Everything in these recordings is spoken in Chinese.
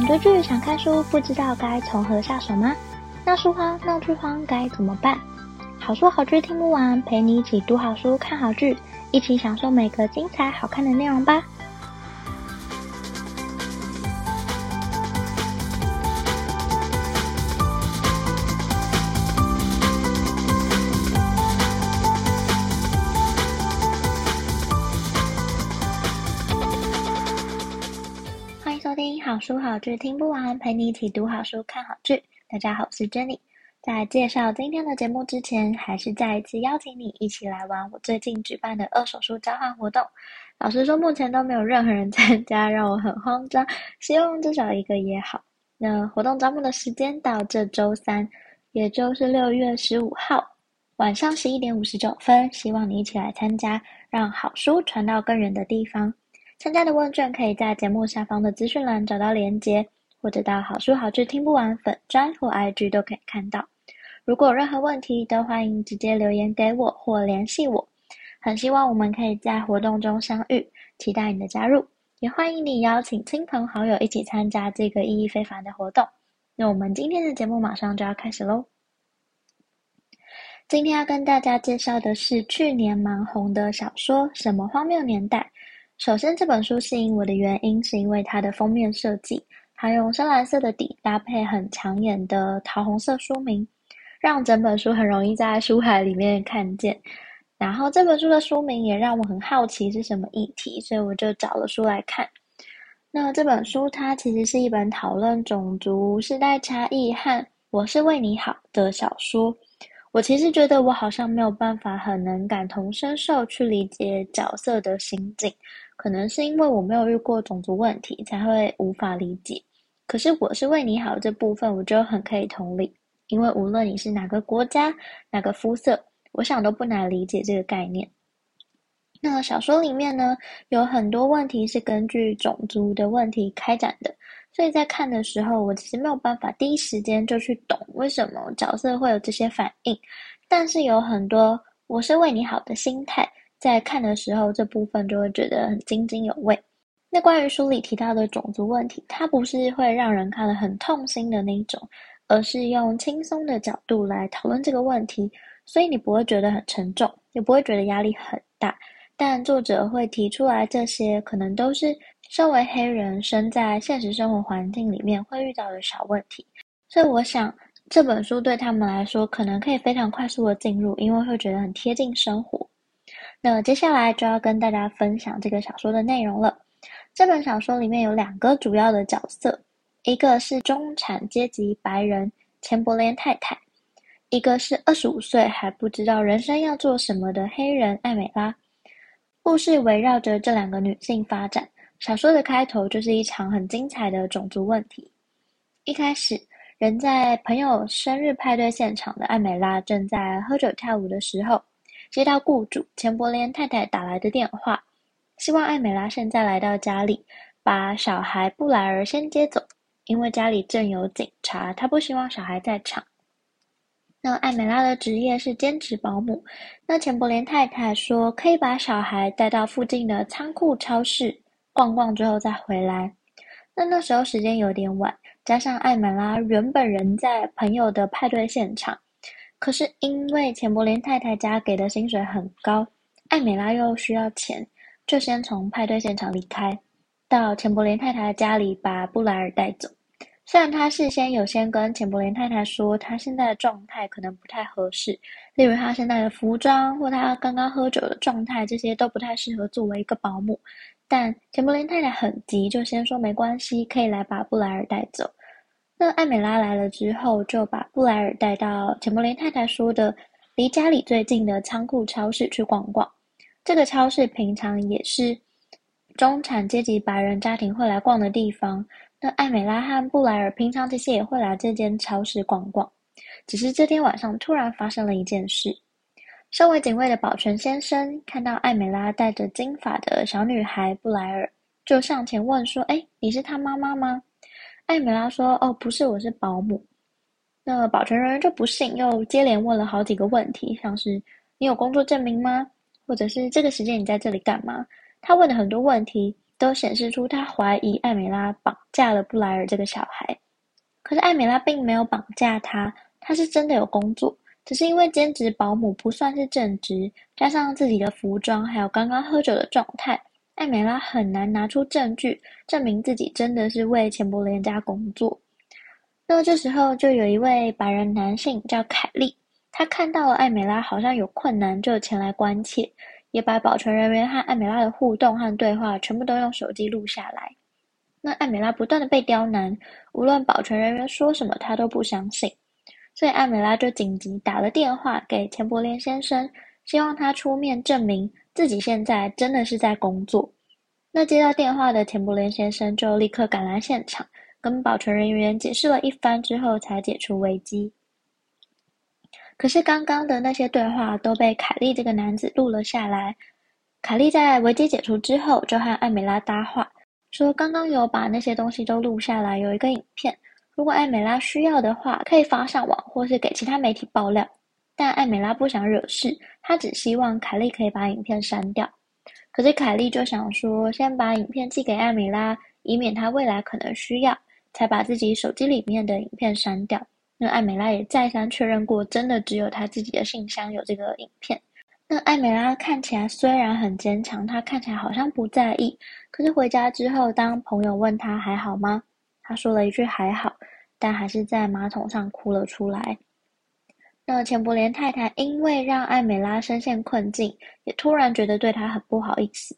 想追剧、想看书，不知道该从何下手吗？闹书荒、闹剧荒该怎么办？好书好剧听不完，陪你一起读好书、看好剧，一起享受每个精彩好看的内容吧。好书好剧听不完，陪你一起读好书、看好剧。大家好，我是 Jenny。在介绍今天的节目之前，还是再一次邀请你一起来玩我最近举办的二手书交换活动。老实说，目前都没有任何人参加，让我很慌张。希望至少一个也好。那活动招募的时间到这周三，也就是六月十五号晚上十一点五十九分。希望你一起来参加，让好书传到更远的地方。参加的问卷可以在节目下方的资讯栏找到连接，或者到好书好剧听不完粉专或 IG 都可以看到。如果有任何问题，都欢迎直接留言给我或联系我。很希望我们可以在活动中相遇，期待你的加入，也欢迎你邀请亲朋好友一起参加这个意义非凡的活动。那我们今天的节目马上就要开始喽。今天要跟大家介绍的是去年蛮红的小说《什么荒谬年代》。首先，这本书吸引我的原因是因为它的封面设计，它用深蓝色的底搭配很抢眼的桃红色书名，让整本书很容易在书海里面看见。然后，这本书的书名也让我很好奇是什么议题，所以我就找了书来看。那这本书它其实是一本讨论种族、世代差异和“我是为你好”的小说。我其实觉得我好像没有办法很能感同身受去理解角色的心境。可能是因为我没有遇过种族问题，才会无法理解。可是我是为你好这部分，我就很可以同理，因为无论你是哪个国家、哪个肤色，我想都不难理解这个概念。那小说里面呢，有很多问题是根据种族的问题开展的，所以在看的时候，我其实没有办法第一时间就去懂为什么角色会有这些反应，但是有很多我是为你好的心态。在看的时候，这部分就会觉得很津津有味。那关于书里提到的种族问题，它不是会让人看了很痛心的那一种，而是用轻松的角度来讨论这个问题，所以你不会觉得很沉重，也不会觉得压力很大。但作者会提出来这些，可能都是身为黑人生在现实生活环境里面会遇到的小问题。所以我想，这本书对他们来说，可能可以非常快速的进入，因为会觉得很贴近生活。那接下来就要跟大家分享这个小说的内容了。这本小说里面有两个主要的角色，一个是中产阶级白人钱伯莲太太，一个是二十五岁还不知道人生要做什么的黑人艾美拉。故事围绕着这两个女性发展。小说的开头就是一场很精彩的种族问题。一开始，人在朋友生日派对现场的艾美拉正在喝酒跳舞的时候。接到雇主钱伯莲太太打来的电话，希望艾美拉现在来到家里，把小孩布莱尔先接走，因为家里正有警察，她不希望小孩在场。那艾美拉的职业是兼职保姆，那钱伯莲太太说可以把小孩带到附近的仓库超市逛逛之后再回来。那那时候时间有点晚，加上艾美拉原本人在朋友的派对现场。可是因为钱伯林太太家给的薪水很高，艾美拉又需要钱，就先从派对现场离开，到钱伯林太太家里把布莱尔带走。虽然他事先有先跟钱伯林太太说，他现在的状态可能不太合适，例如他现在的服装或他刚刚喝酒的状态，这些都不太适合作为一个保姆。但钱伯林太太很急，就先说没关系，可以来把布莱尔带走。那艾美拉来了之后，就把布莱尔带到钱伯莲太太说的离家里最近的仓库超市去逛逛。这个超市平常也是中产阶级白人家庭会来逛的地方。那艾美拉和布莱尔平常其实也会来这间超市逛逛，只是这天晚上突然发生了一件事。身为警卫的保全先生看到艾美拉带着金发的小女孩布莱尔，就上前问说：“诶，你是她妈妈吗？”艾美拉说：“哦，不是，我是保姆。”那保全人员就不信，又接连问了好几个问题，像是“你有工作证明吗？”或者是“这个时间你在这里干嘛？”他问的很多问题，都显示出他怀疑艾美拉绑架了布莱尔这个小孩。可是艾美拉并没有绑架他，他是真的有工作，只是因为兼职保姆不算是正职，加上自己的服装还有刚刚喝酒的状态，艾美拉很难拿出证据证明自己真的是为钱伯廉家工作。那这时候就有一位白人男性叫凯利，他看到了艾美拉好像有困难，就前来关切，也把保全人员和艾美拉的互动和对话全部都用手机录下来。那艾美拉不断的被刁难，无论保全人员说什么，他都不相信。所以艾美拉就紧急打了电话给钱伯廉先生，希望他出面证明自己现在真的是在工作。那接到电话的田伯廉先生就立刻赶来现场，跟保全人员解释了一番之后，才解除危机。可是刚刚的那些对话都被凯利这个男子录了下来。凯利在危机解除之后，就和艾美拉搭话。说刚刚有把那些东西都录下来，有一个影片。如果艾美拉需要的话，可以发上网，或是给其他媒体爆料。但艾美拉不想惹事，她只希望凯莉可以把影片删掉。可是凯莉就想说，先把影片寄给艾美拉，以免她未来可能需要，才把自己手机里面的影片删掉。那艾美拉也再三确认过，真的只有她自己的信箱有这个影片。那艾美拉看起来虽然很坚强，她看起来好像不在意。可是回家之后，当朋友问她还好吗？她说了一句还好，但还是在马桶上哭了出来。那钱伯廉太太因为让艾美拉深陷困境，也突然觉得对她很不好意思。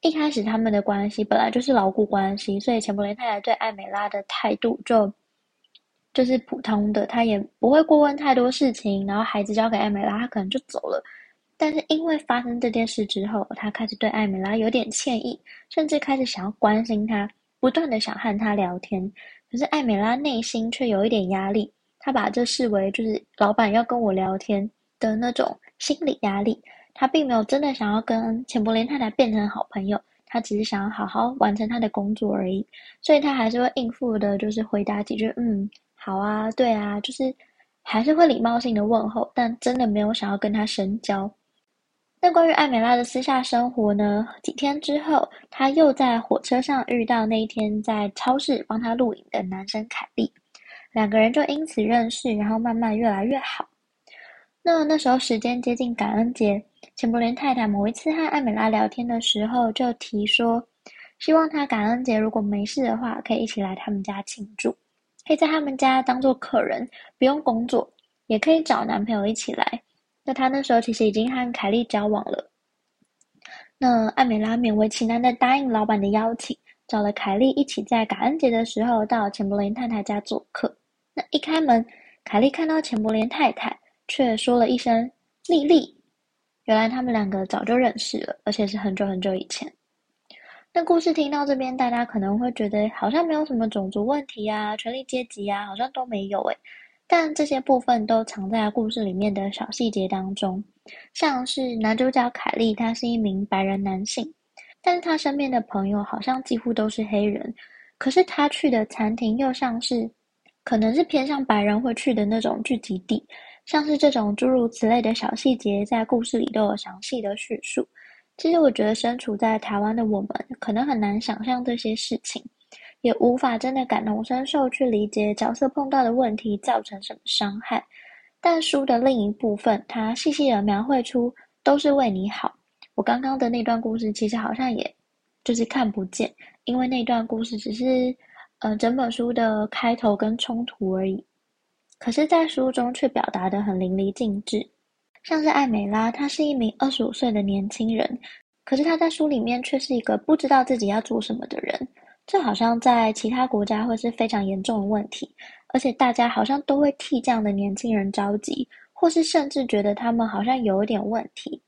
一开始他们的关系本来就是牢固关系，所以钱伯廉太太对艾美拉的态度就就是普通的，她也不会过问太多事情，然后孩子交给艾美拉，她可能就走了。但是因为发生这件事之后，他开始对艾美拉有点歉意，甚至开始想要关心她，不断的想和她聊天。可是艾美拉内心却有一点压力，他把这视为就是老板要跟我聊天的那种心理压力。他并没有真的想要跟钱伯廉太太变成好朋友，他只是想要好好完成他的工作而已。所以他还是会应付的，就是回答几句，嗯，好啊，对啊，就是还是会礼貌性的问候，但真的没有想要跟她深交。那关于艾美拉的私下生活呢？几天之后，他又在火车上遇到那一天在超市帮她录影的男生凯利，两个人就因此认识，然后慢慢越来越好。那那时候时间接近感恩节，钱伯廉太太某一次和艾美拉聊天的时候，就提说，希望她感恩节如果没事的话，可以一起来他们家庆祝，可以在他们家当做客人，不用工作，也可以找男朋友一起来。那他那时候其实已经和凯莉交往了。那艾美拉勉为其难的答应老板的邀请，找了凯莉一起在感恩节的时候到钱伯廉太太家做客。那一开门，凯莉看到钱伯廉太太，却说了一声“丽丽”。原来他们两个早就认识了，而且是很久很久以前。那故事听到这边，大家可能会觉得好像没有什么种族问题啊、权力阶级啊，好像都没有诶。但这些部分都藏在故事里面的小细节当中，像是男主角凯利，他是一名白人男性，但是他身边的朋友好像几乎都是黑人，可是他去的餐厅又像是，可能是偏向白人会去的那种聚集地，像是这种诸如此类的小细节，在故事里都有详细的叙述。其实我觉得身处在台湾的我们，可能很难想象这些事情。也无法真的感同身受去理解角色碰到的问题造成什么伤害，但书的另一部分，它细细的描绘出都是为你好。我刚刚的那段故事其实好像也就是看不见，因为那段故事只是呃整本书的开头跟冲突而已。可是，在书中却表达得很淋漓尽致，像是艾美拉，她是一名二十五岁的年轻人，可是她在书里面却是一个不知道自己要做什么的人。这好像在其他国家会是非常严重的问题，而且大家好像都会替这样的年轻人着急，或是甚至觉得他们好像有一点问题。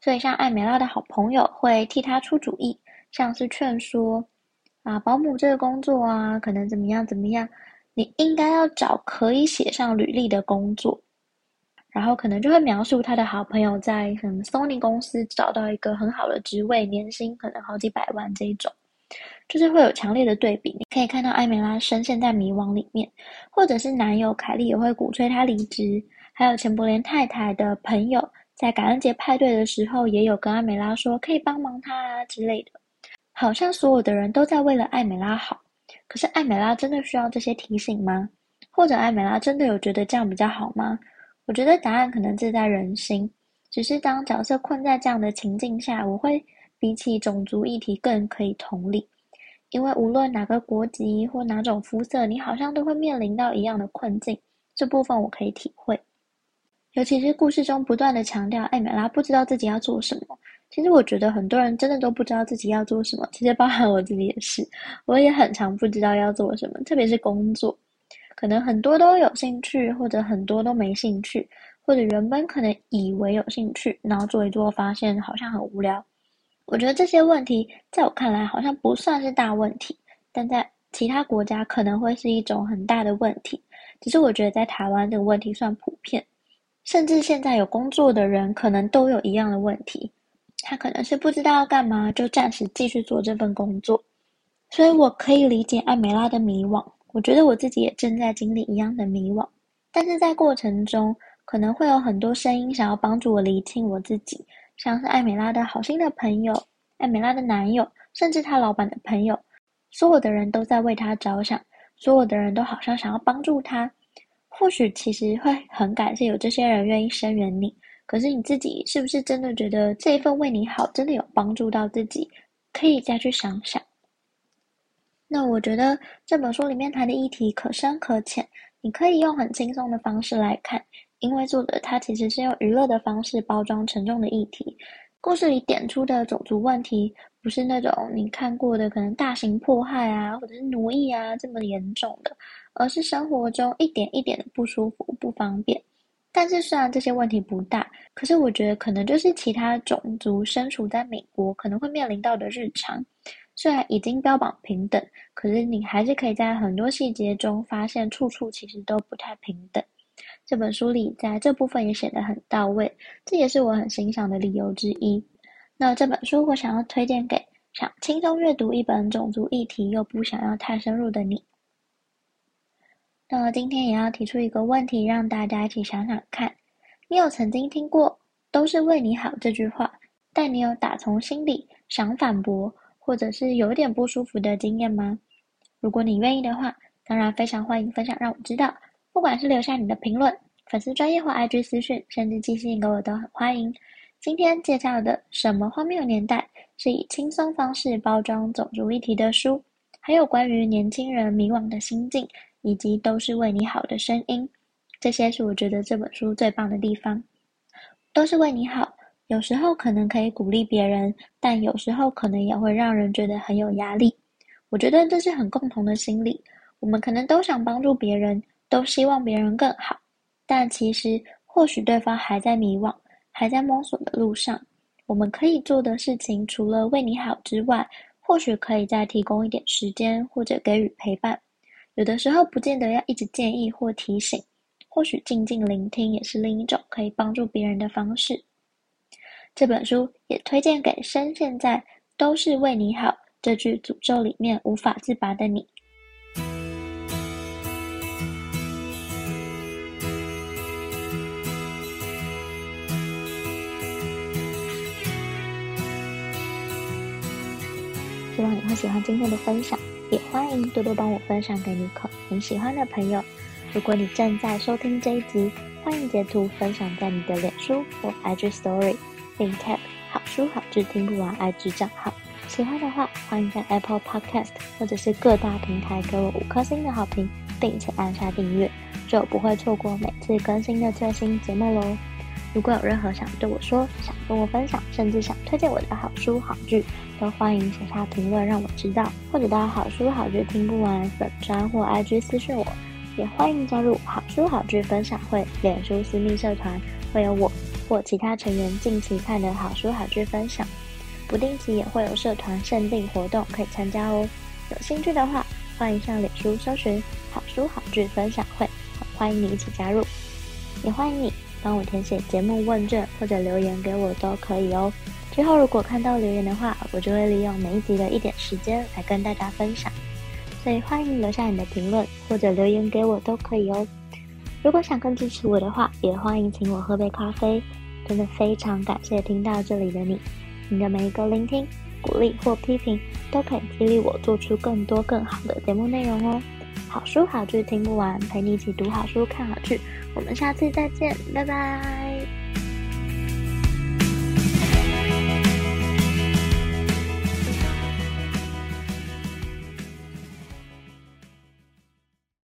所以，像艾美拉的好朋友会替他出主意，像是劝说啊，保姆这个工作啊，可能怎么样怎么样，你应该要找可以写上履历的工作。然后可能就会描述他的好朋友在什么 Sony 公司找到一个很好的职位，年薪可能好几百万这一种。就是会有强烈的对比，你可以看到艾美拉深陷在迷惘里面，或者是男友凯利也会鼓吹她离职，还有钱伯廉太太的朋友在感恩节派对的时候也有跟艾美拉说可以帮忙她啊之类的。好像所有的人都在为了艾美拉好，可是艾美拉真的需要这些提醒吗？或者艾美拉真的有觉得这样比较好吗？我觉得答案可能自在人心。只是当角色困在这样的情境下，我会比起种族议题更可以同理，因为无论哪个国籍或哪种肤色，你好像都会面临到一样的困境。这部分我可以体会，尤其是故事中不断的强调艾美拉不知道自己要做什么。其实我觉得很多人真的都不知道自己要做什么，其实包含我自己也是，我也很常不知道要做什么，特别是工作，可能很多都有兴趣，或者很多都没兴趣。或者原本可能以为有兴趣，然后做一做发现好像很无聊。我觉得这些问题在我看来好像不算是大问题，但在其他国家可能会是一种很大的问题。只是我觉得在台湾这个问题算普遍，甚至现在有工作的人可能都有一样的问题。他可能是不知道要干嘛，就暂时继续做这份工作。所以我可以理解艾美拉的迷惘，我觉得我自己也正在经历一样的迷惘，但是在过程中。可能会有很多声音想要帮助我厘清我自己，像是艾美拉的好心的朋友、艾美拉的男友，甚至他老板的朋友，所有的人都在为他着想，所有的人都好像想要帮助他。或许其实会很感谢有这些人愿意声援你，可是你自己是不是真的觉得这一份为你好真的有帮助到自己？可以再去想想。那我觉得这本书里面谈的议题可深可浅，你可以用很轻松的方式来看。因为作者他其实是用娱乐的方式包装沉重的议题，故事里点出的种族问题不是那种你看过的可能大型迫害啊，或者是奴役啊这么严重的，而是生活中一点一点的不舒服、不方便。但是虽然这些问题不大，可是我觉得可能就是其他种族身处在美国可能会面临到的日常。虽然已经标榜平等，可是你还是可以在很多细节中发现，处处其实都不太平等。这本书里在这部分也写得很到位，这也是我很欣赏的理由之一。那这本书我想要推荐给想轻松阅读一本种族议题又不想要太深入的你。那今天也要提出一个问题，让大家一起想想看：你有曾经听过“都是为你好”这句话，但你有打从心里想反驳，或者是有点不舒服的经验吗？如果你愿意的话，当然非常欢迎分享，让我知道。不管是留下你的评论、粉丝专业或 IG 私讯，甚至寄信给我都很欢迎。今天介绍的《什么荒谬年代》是以轻松方式包装种族议题的书，还有关于年轻人迷惘的心境，以及都是为你好的声音。这些是我觉得这本书最棒的地方。都是为你好，有时候可能可以鼓励别人，但有时候可能也会让人觉得很有压力。我觉得这是很共同的心理，我们可能都想帮助别人。都希望别人更好，但其实或许对方还在迷惘，还在摸索的路上。我们可以做的事情，除了为你好之外，或许可以再提供一点时间，或者给予陪伴。有的时候不见得要一直建议或提醒，或许静静聆听也是另一种可以帮助别人的方式。这本书也推荐给深陷在“都是为你好”这句诅咒里面无法自拔的你。希望你会喜欢今天的分享，也欢迎多多帮我分享给你可很喜欢的朋友。如果你正在收听这一集，欢迎截图分享在你的脸书或 IG Story，并 tag 好书好剧听不完 IG 账号。喜欢的话，欢迎在 Apple Podcast 或者是各大平台给我五颗星的好评，并且按下订阅，就不会错过每次更新的最新节目喽。如果有任何想对我说、想跟我分享，甚至想推荐我的好书好剧，都欢迎写下评论让我知道，或者到好书好剧听不完粉专或 IG 私讯我，也欢迎加入好书好剧分享会脸书私密社团，会有我或其他成员近期看的好书好剧分享，不定期也会有社团限定活动可以参加哦。有兴趣的话，欢迎上脸书搜寻好书好剧分享会，欢迎你一起加入，也欢迎你。帮我填写节目问卷或者留言给我都可以哦。之后如果看到留言的话，我就会利用每一集的一点时间来跟大家分享。所以欢迎留下你的评论或者留言给我都可以哦。如果想更支持我的话，也欢迎请我喝杯咖啡。真的非常感谢听到这里的你，你的每一个聆听鼓励或批评，都可以激励我做出更多更好的节目内容哦。好书好剧听不完，陪你一起读好书、看好剧。我们下次再见，拜拜。